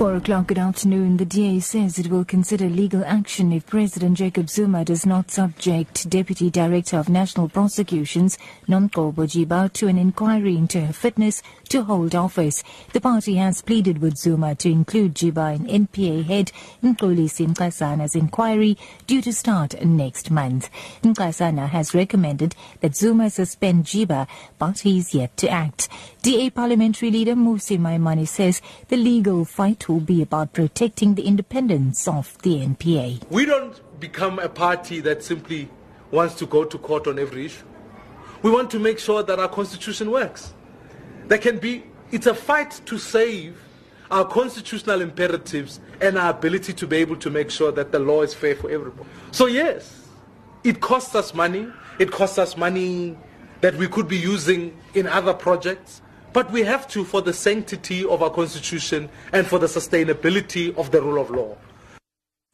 Four o'clock, good afternoon. The DA says it will consider legal action if President Jacob Zuma does not subject Deputy Director of National Prosecutions, Nomgcobo Jiba, to an inquiry into her fitness to hold office. The party has pleaded with Zuma to include Jiba in NPA head Mxolisi Nxasana's inquiry due to start next month. Nxasana has recommended that Zuma suspend Jiba, but he's yet to act. DA parliamentary leader Mmusi Maimane says the legal fight will be about protecting the independence of the NPA. We don't become a party that simply wants to go to court on every issue. We want to make sure that our constitution works. There can be, it's a fight to save our constitutional imperatives and our ability to be able to make sure that the law is fair for everyone. So, yes, it costs us money. It costs us money that we could be using in other projects. But we have to for the sanctity of our constitution and for the sustainability of the rule of law.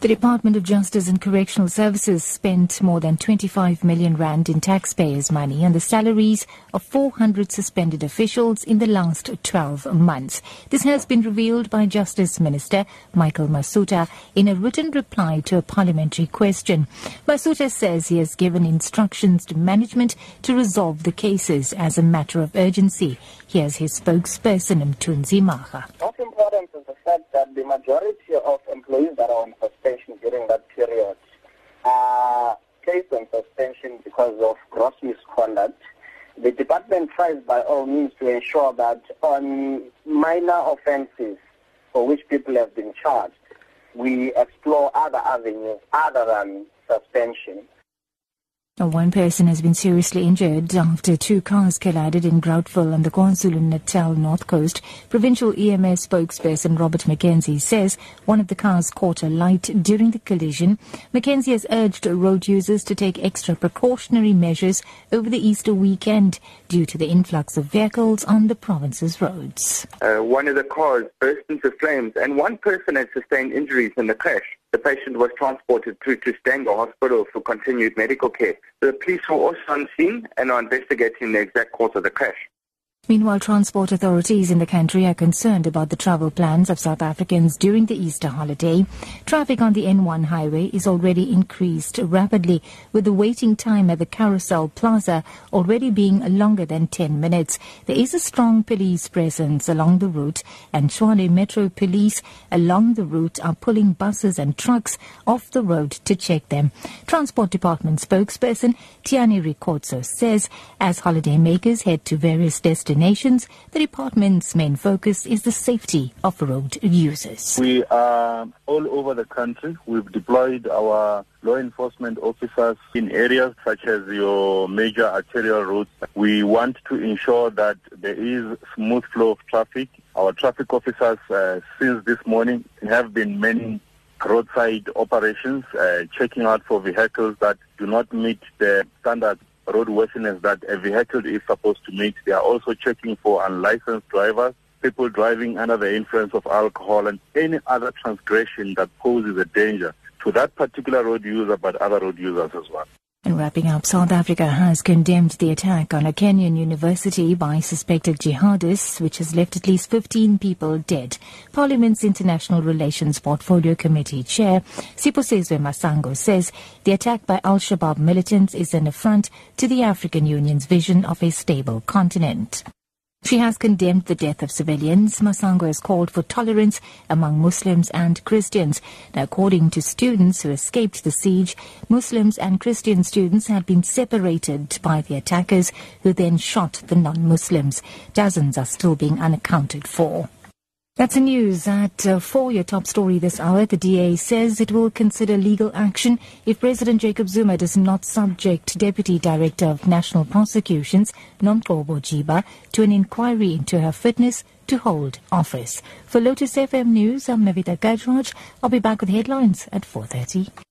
The Department of Justice and Correctional Services spent more than 25 million rand in taxpayers' money on the salaries of 400 suspended officials in the last 12 months. This has been revealed by Justice Minister Michael Masutha in a written reply to a parliamentary question. Masutha says he has given instructions to management to resolve the cases as a matter of urgency. Here's his spokesperson, Mthunzi Mhaga. Of importance is the fact that the majority of employees that are on during that period are placed on suspension because of gross misconduct. The department tries by all means to ensure that on minor offences for which people have been charged, we explore other avenues other than suspension. One person has been seriously injured after two cars collided in Groutville on the KwaZulu-Natal North Coast. Provincial EMS spokesperson Robert McKenzie says one of the cars caught a light during the collision. McKenzie has urged road users to take extra precautionary measures over the Easter weekend due to the influx of vehicles on the province's roads. Uh, one of the cars burst into flames and one person had sustained injuries in the crash. The patient was transported through to Stanger Hospital for continued medical care. The police were also on scene and are investigating the exact cause of the crash. Meanwhile, transport authorities in the country are concerned about the travel plans of South Africans during the Easter holiday. Traffic on the N1 highway is already increased rapidly, with the waiting time at the Carousel Plaza already being longer than 10 minutes. There is a strong police presence along the route, and Tshwane Metro Police along the route are pulling buses and trucks off the road to check them. Transport Department spokesperson Tiyani Rikhotso says as holidaymakers head to various destinations, destinations, the department's main focus is the safety of road users. We are all over the country. We've deployed our law enforcement officers in areas such as your major arterial routes. We want to ensure that there is smooth flow of traffic. Our traffic officers, uh, since this morning, have been manning roadside operations, uh, checking out for vehicles that do not meet the standards roadworthiness that a vehicle is supposed to meet. They are also checking for unlicensed drivers, people driving under the influence of alcohol, and any other transgression that poses a danger to that particular road user, but other road users as well. And wrapping up, South Africa has condemned the attack on a Kenyan university by suspected jihadists, which has left at least 15 people dead. Parliament's International Relations Portfolio Committee Chair, Siphosezwe Masango, says the attack by Al-Shabaab militants is an affront to the African Union's vision of a stable continent. She has condemned the death of civilians. Masango has called for tolerance among Muslims and Christians. Now, according to students who escaped the siege, Muslims and Christian students had been separated by the attackers who then shot the non-Muslims. Dozens are still being unaccounted for. That's the news at uh, 4, your top story this hour. The DA says it will consider legal action if President Jacob Zuma does not subject Deputy Director of National Prosecutions, Nomgcobo Jiba, to an inquiry into her fitness to hold office. For Lotus FM News, I'm Navitha Gajraj. I'll be back with headlines at 4.30.